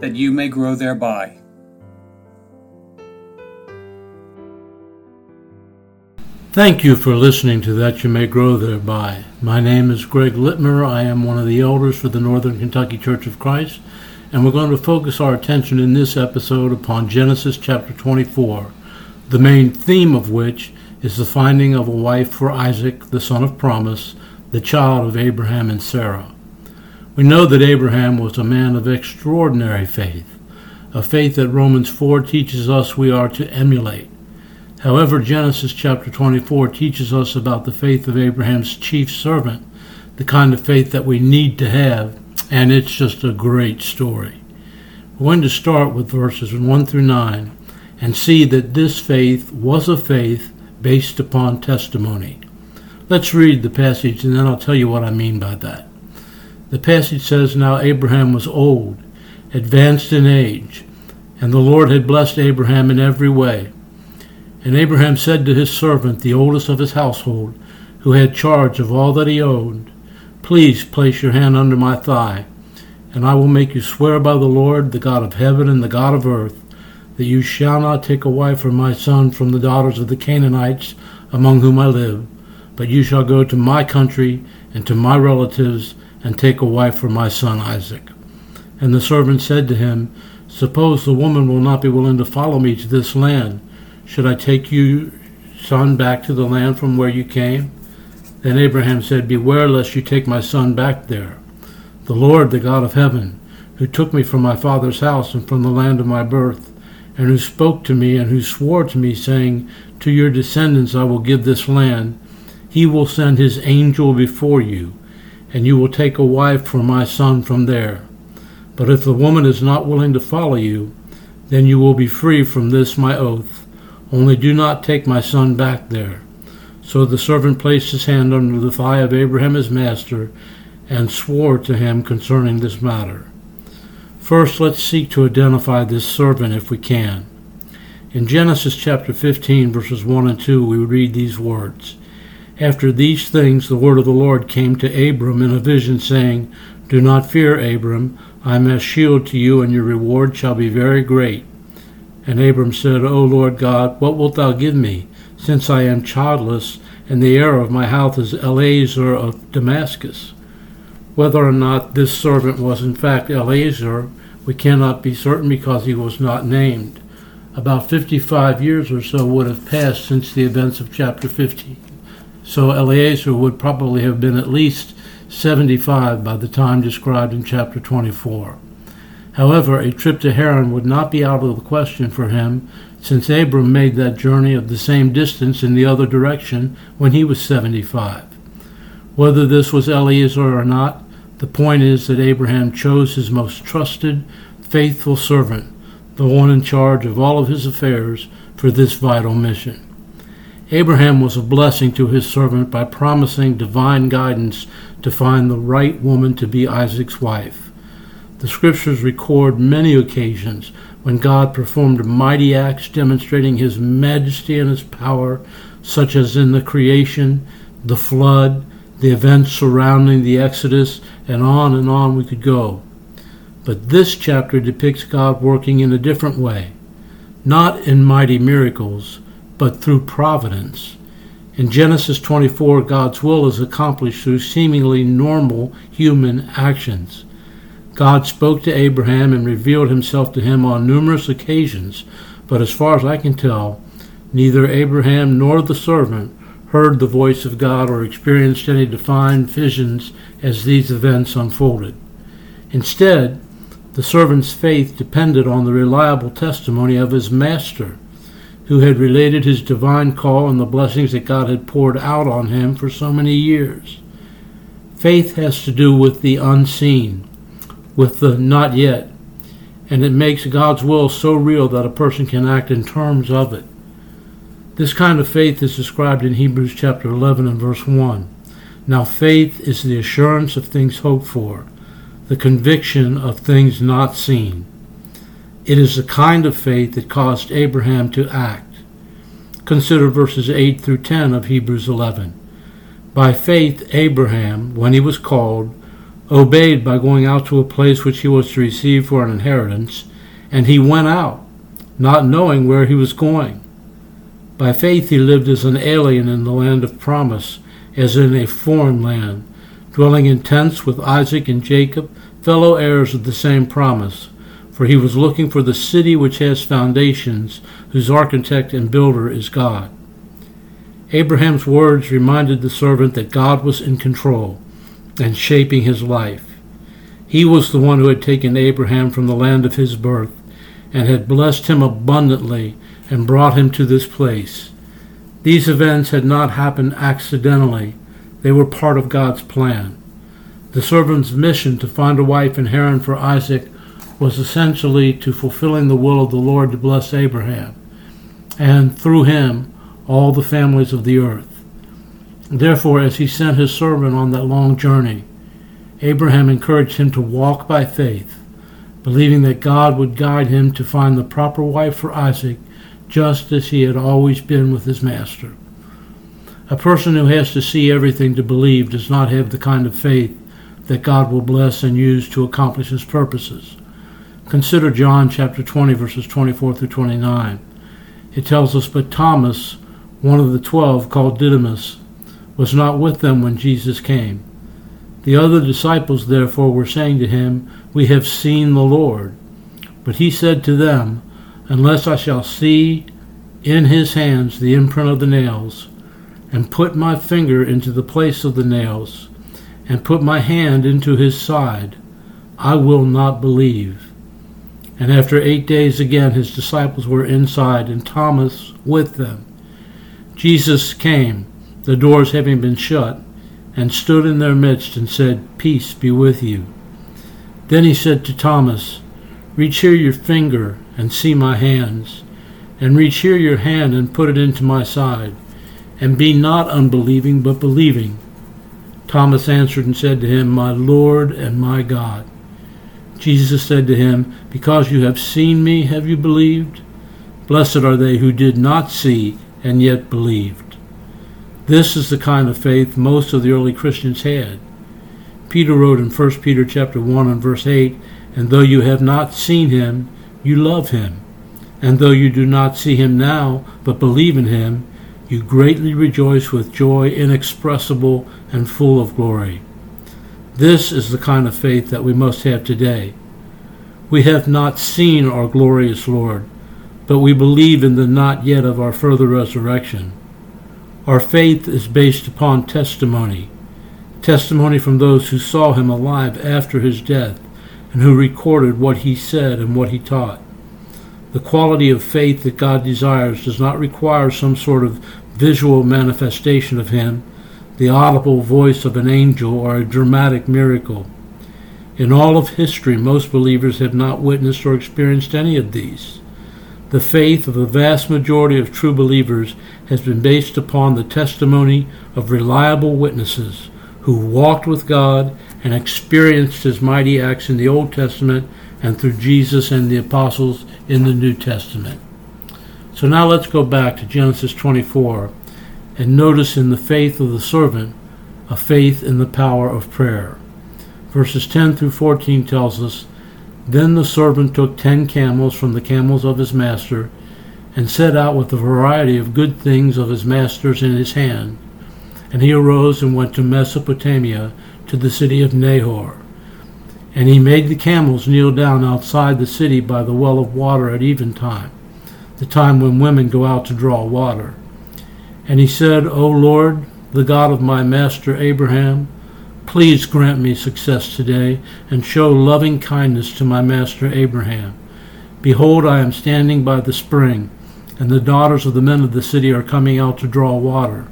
that you may grow thereby. Thank you for listening to That You May Grow Thereby. My name is Greg Litmer. I am one of the elders for the Northern Kentucky Church of Christ, and we're going to focus our attention in this episode upon Genesis chapter 24, the main theme of which is the finding of a wife for Isaac, the son of promise, the child of Abraham and Sarah. We know that Abraham was a man of extraordinary faith, a faith that Romans 4 teaches us we are to emulate. However, Genesis chapter 24 teaches us about the faith of Abraham's chief servant, the kind of faith that we need to have, and it's just a great story. We're going to start with verses 1 through 9 and see that this faith was a faith based upon testimony. Let's read the passage and then I'll tell you what I mean by that. The passage says, Now Abraham was old, advanced in age, and the Lord had blessed Abraham in every way. And Abraham said to his servant, the oldest of his household, who had charge of all that he owned, Please place your hand under my thigh, and I will make you swear by the Lord, the God of heaven and the God of earth, that you shall not take a wife for my son from the daughters of the Canaanites among whom I live, but you shall go to my country and to my relatives and take a wife for my son Isaac. And the servant said to him, Suppose the woman will not be willing to follow me to this land. Should I take you, son, back to the land from where you came? Then Abraham said, Beware lest you take my son back there. The Lord, the God of heaven, who took me from my father's house and from the land of my birth, and who spoke to me and who swore to me, saying, To your descendants I will give this land, he will send his angel before you and you will take a wife for my son from there. But if the woman is not willing to follow you, then you will be free from this my oath. Only do not take my son back there. So the servant placed his hand under the thigh of Abraham his master, and swore to him concerning this matter. First, let's seek to identify this servant if we can. In Genesis chapter 15, verses 1 and 2, we read these words after these things, the word of the Lord came to Abram in a vision, saying, Do not fear, Abram. I am a shield to you, and your reward shall be very great. And Abram said, O Lord God, what wilt thou give me, since I am childless, and the heir of my house is Eliezer of Damascus? Whether or not this servant was in fact Eliezer, we cannot be certain because he was not named. About fifty five years or so would have passed since the events of chapter 15. So Eliezer would probably have been at least 75 by the time described in chapter 24. However, a trip to Haran would not be out of the question for him, since Abram made that journey of the same distance in the other direction when he was 75. Whether this was Eliezer or not, the point is that Abraham chose his most trusted, faithful servant, the one in charge of all of his affairs, for this vital mission. Abraham was a blessing to his servant by promising divine guidance to find the right woman to be Isaac's wife. The scriptures record many occasions when God performed mighty acts demonstrating his majesty and his power, such as in the creation, the flood, the events surrounding the Exodus, and on and on we could go. But this chapter depicts God working in a different way, not in mighty miracles but through providence. In Genesis 24, God's will is accomplished through seemingly normal human actions. God spoke to Abraham and revealed himself to him on numerous occasions, but as far as I can tell, neither Abraham nor the servant heard the voice of God or experienced any defined visions as these events unfolded. Instead, the servant's faith depended on the reliable testimony of his master who had related his divine call and the blessings that God had poured out on him for so many years. Faith has to do with the unseen, with the not yet, and it makes God's will so real that a person can act in terms of it. This kind of faith is described in Hebrews chapter 11 and verse 1. Now faith is the assurance of things hoped for, the conviction of things not seen. It is the kind of faith that caused Abraham to act. Consider verses 8 through 10 of Hebrews 11. By faith, Abraham, when he was called, obeyed by going out to a place which he was to receive for an inheritance, and he went out, not knowing where he was going. By faith, he lived as an alien in the land of promise, as in a foreign land, dwelling in tents with Isaac and Jacob, fellow heirs of the same promise. For he was looking for the city which has foundations, whose architect and builder is God. Abraham's words reminded the servant that God was in control and shaping his life. He was the one who had taken Abraham from the land of his birth and had blessed him abundantly and brought him to this place. These events had not happened accidentally, they were part of God's plan. The servant's mission to find a wife in Haran for Isaac was essentially to fulfilling the will of the Lord to bless Abraham, and through him, all the families of the earth. Therefore, as he sent his servant on that long journey, Abraham encouraged him to walk by faith, believing that God would guide him to find the proper wife for Isaac, just as he had always been with his master. A person who has to see everything to believe does not have the kind of faith that God will bless and use to accomplish his purposes. Consider John chapter 20, verses 24 through 29. It tells us, But Thomas, one of the twelve, called Didymus, was not with them when Jesus came. The other disciples therefore were saying to him, We have seen the Lord. But he said to them, Unless I shall see in his hands the imprint of the nails, and put my finger into the place of the nails, and put my hand into his side, I will not believe. And after eight days again his disciples were inside, and Thomas with them. Jesus came, the doors having been shut, and stood in their midst, and said, Peace be with you. Then he said to Thomas, Reach here your finger, and see my hands, and reach here your hand, and put it into my side, and be not unbelieving, but believing. Thomas answered and said to him, My Lord and my God. Jesus said to him, Because you have seen me, have you believed? Blessed are they who did not see and yet believed. This is the kind of faith most of the early Christians had. Peter wrote in 1 Peter chapter 1 and verse 8, And though you have not seen him, you love him. And though you do not see him now, but believe in him, you greatly rejoice with joy inexpressible and full of glory. This is the kind of faith that we must have today. We have not seen our glorious Lord, but we believe in the not yet of our further resurrection. Our faith is based upon testimony testimony from those who saw him alive after his death and who recorded what he said and what he taught. The quality of faith that God desires does not require some sort of visual manifestation of him the audible voice of an angel, or a dramatic miracle. In all of history, most believers have not witnessed or experienced any of these. The faith of the vast majority of true believers has been based upon the testimony of reliable witnesses who walked with God and experienced his mighty acts in the Old Testament and through Jesus and the apostles in the New Testament. So now let's go back to Genesis 24 and notice in the faith of the servant a faith in the power of prayer. Verses 10 through 14 tells us Then the servant took ten camels from the camels of his master and set out with a variety of good things of his master's in his hand. And he arose and went to Mesopotamia to the city of Nahor. And he made the camels kneel down outside the city by the well of water at eventime, the time when women go out to draw water. And he said, O Lord, the God of my master Abraham, please grant me success today and show loving kindness to my master Abraham. Behold, I am standing by the spring, and the daughters of the men of the city are coming out to draw water.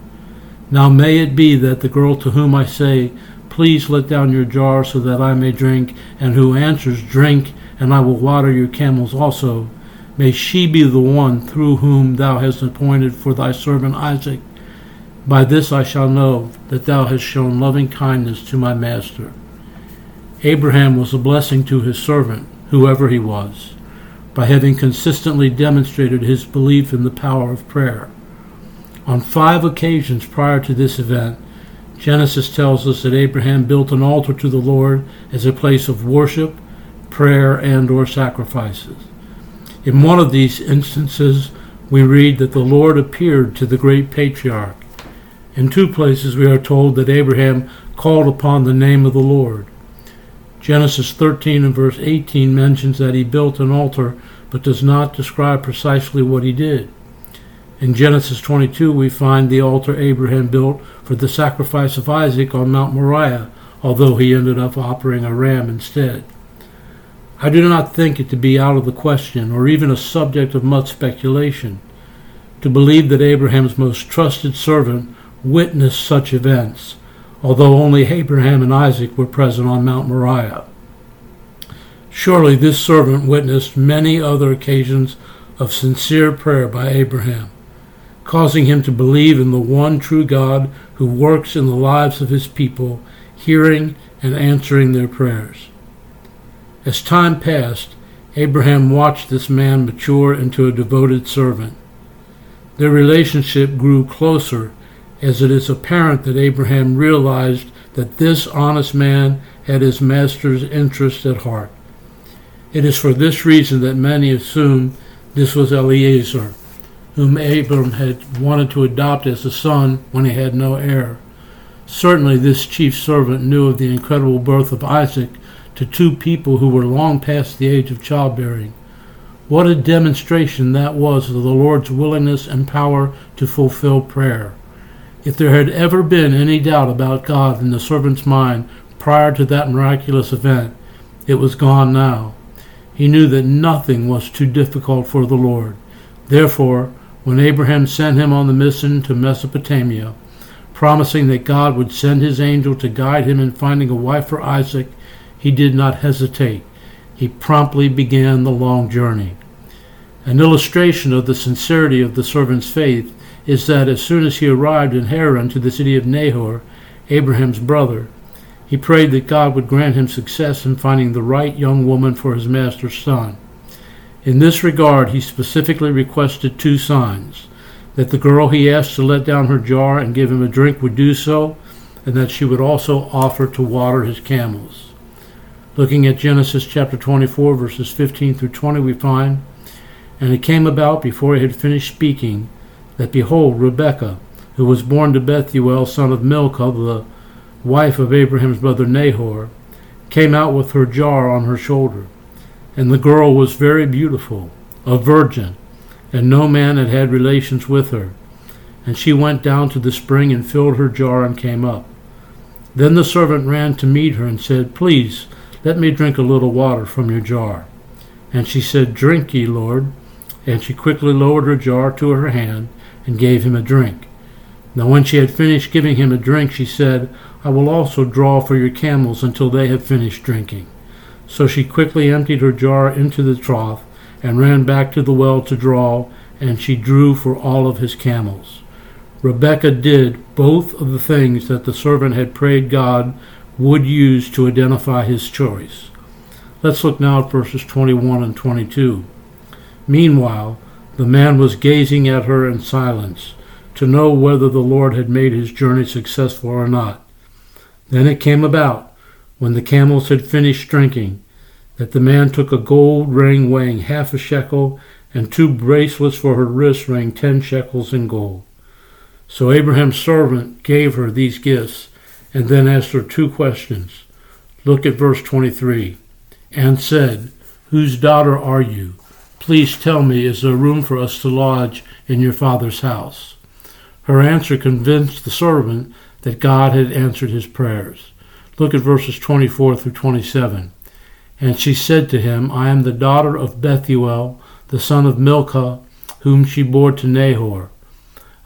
Now may it be that the girl to whom I say, Please let down your jar so that I may drink, and who answers, Drink, and I will water your camels also. May she be the one through whom thou hast appointed for thy servant Isaac. By this I shall know that thou hast shown loving kindness to my master. Abraham was a blessing to his servant, whoever he was, by having consistently demonstrated his belief in the power of prayer. On five occasions prior to this event, Genesis tells us that Abraham built an altar to the Lord as a place of worship, prayer, and or sacrifices. In one of these instances, we read that the Lord appeared to the great patriarch. In two places, we are told that Abraham called upon the name of the Lord. Genesis 13 and verse 18 mentions that he built an altar, but does not describe precisely what he did. In Genesis 22, we find the altar Abraham built for the sacrifice of Isaac on Mount Moriah, although he ended up offering a ram instead. I do not think it to be out of the question, or even a subject of much speculation, to believe that Abraham's most trusted servant witnessed such events, although only Abraham and Isaac were present on Mount Moriah. Surely this servant witnessed many other occasions of sincere prayer by Abraham, causing him to believe in the one true God who works in the lives of his people, hearing and answering their prayers. As time passed, Abraham watched this man mature into a devoted servant. Their relationship grew closer as it is apparent that Abraham realized that this honest man had his master's interest at heart. It is for this reason that many assume this was Eliezer, whom Abram had wanted to adopt as a son when he had no heir. Certainly, this chief servant knew of the incredible birth of Isaac to two people who were long past the age of childbearing. What a demonstration that was of the Lord's willingness and power to fulfill prayer. If there had ever been any doubt about God in the servant's mind prior to that miraculous event, it was gone now. He knew that nothing was too difficult for the Lord. Therefore, when Abraham sent him on the mission to Mesopotamia, promising that God would send his angel to guide him in finding a wife for Isaac, he did not hesitate. He promptly began the long journey. An illustration of the sincerity of the servant's faith is that as soon as he arrived in Haran to the city of Nahor, Abraham's brother, he prayed that God would grant him success in finding the right young woman for his master's son. In this regard, he specifically requested two signs that the girl he asked to let down her jar and give him a drink would do so, and that she would also offer to water his camels. Looking at Genesis chapter 24, verses 15 through 20, we find, And it came about before he had finished speaking that behold, Rebekah, who was born to Bethuel, son of Milcah, the wife of Abraham's brother Nahor, came out with her jar on her shoulder. And the girl was very beautiful, a virgin, and no man had had relations with her. And she went down to the spring and filled her jar and came up. Then the servant ran to meet her and said, Please, let me drink a little water from your jar. And she said, Drink ye, Lord. And she quickly lowered her jar to her hand and gave him a drink. Now, when she had finished giving him a drink, she said, I will also draw for your camels until they have finished drinking. So she quickly emptied her jar into the trough and ran back to the well to draw, and she drew for all of his camels. Rebekah did both of the things that the servant had prayed God would use to identify his choice. Let's look now at verses 21 and 22. Meanwhile, the man was gazing at her in silence to know whether the Lord had made his journey successful or not. Then it came about, when the camels had finished drinking, that the man took a gold ring weighing half a shekel and two bracelets for her wrists weighing ten shekels in gold. So Abraham's servant gave her these gifts and then asked her two questions. Look at verse 23. And said, Whose daughter are you? Please tell me, is there room for us to lodge in your father's house? Her answer convinced the servant that God had answered his prayers. Look at verses 24 through 27. And she said to him, I am the daughter of Bethuel, the son of Milcah, whom she bore to Nahor.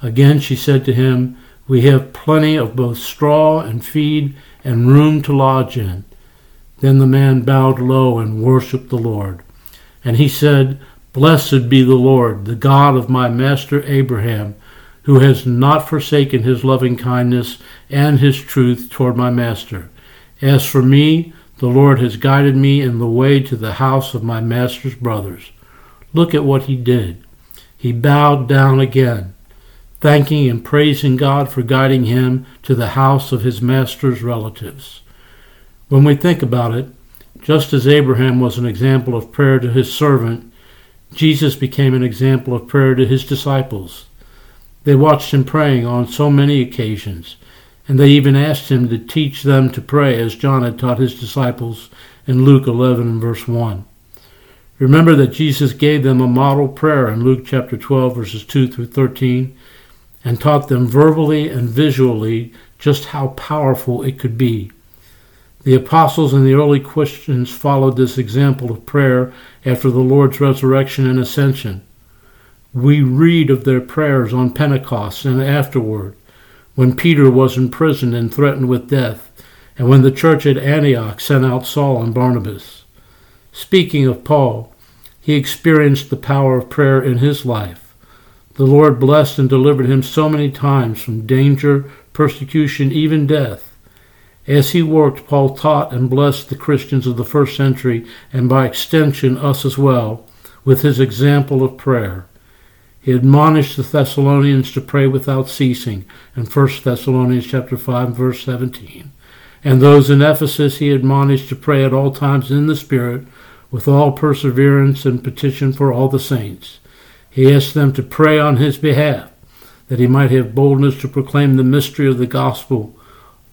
Again she said to him, We have plenty of both straw and feed and room to lodge in. Then the man bowed low and worshipped the Lord. And he said, Blessed be the Lord, the God of my master Abraham, who has not forsaken his loving kindness and his truth toward my master. As for me, the Lord has guided me in the way to the house of my master's brothers. Look at what he did. He bowed down again, thanking and praising God for guiding him to the house of his master's relatives. When we think about it, just as Abraham was an example of prayer to his servant, Jesus became an example of prayer to his disciples. They watched him praying on so many occasions, and they even asked him to teach them to pray as John had taught his disciples in Luke 11 and verse 1. Remember that Jesus gave them a model prayer in Luke chapter 12 verses 2 through 13 and taught them verbally and visually just how powerful it could be. The apostles and the early Christians followed this example of prayer after the Lord's resurrection and ascension. We read of their prayers on Pentecost and afterward, when Peter was imprisoned and threatened with death, and when the church at Antioch sent out Saul and Barnabas. Speaking of Paul, he experienced the power of prayer in his life. The Lord blessed and delivered him so many times from danger, persecution, even death. As he worked, Paul taught and blessed the Christians of the first century, and by extension us as well, with his example of prayer. He admonished the Thessalonians to pray without ceasing in 1 Thessalonians chapter 5 verse 17. And those in Ephesus he admonished to pray at all times in the Spirit with all perseverance and petition for all the saints. He asked them to pray on his behalf that he might have boldness to proclaim the mystery of the gospel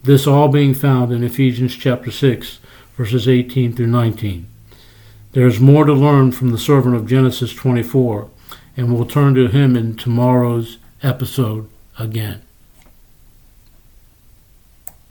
this all being found in Ephesians chapter 6, verses 18 through 19. There is more to learn from the servant of Genesis 24, and we'll turn to him in tomorrow's episode again.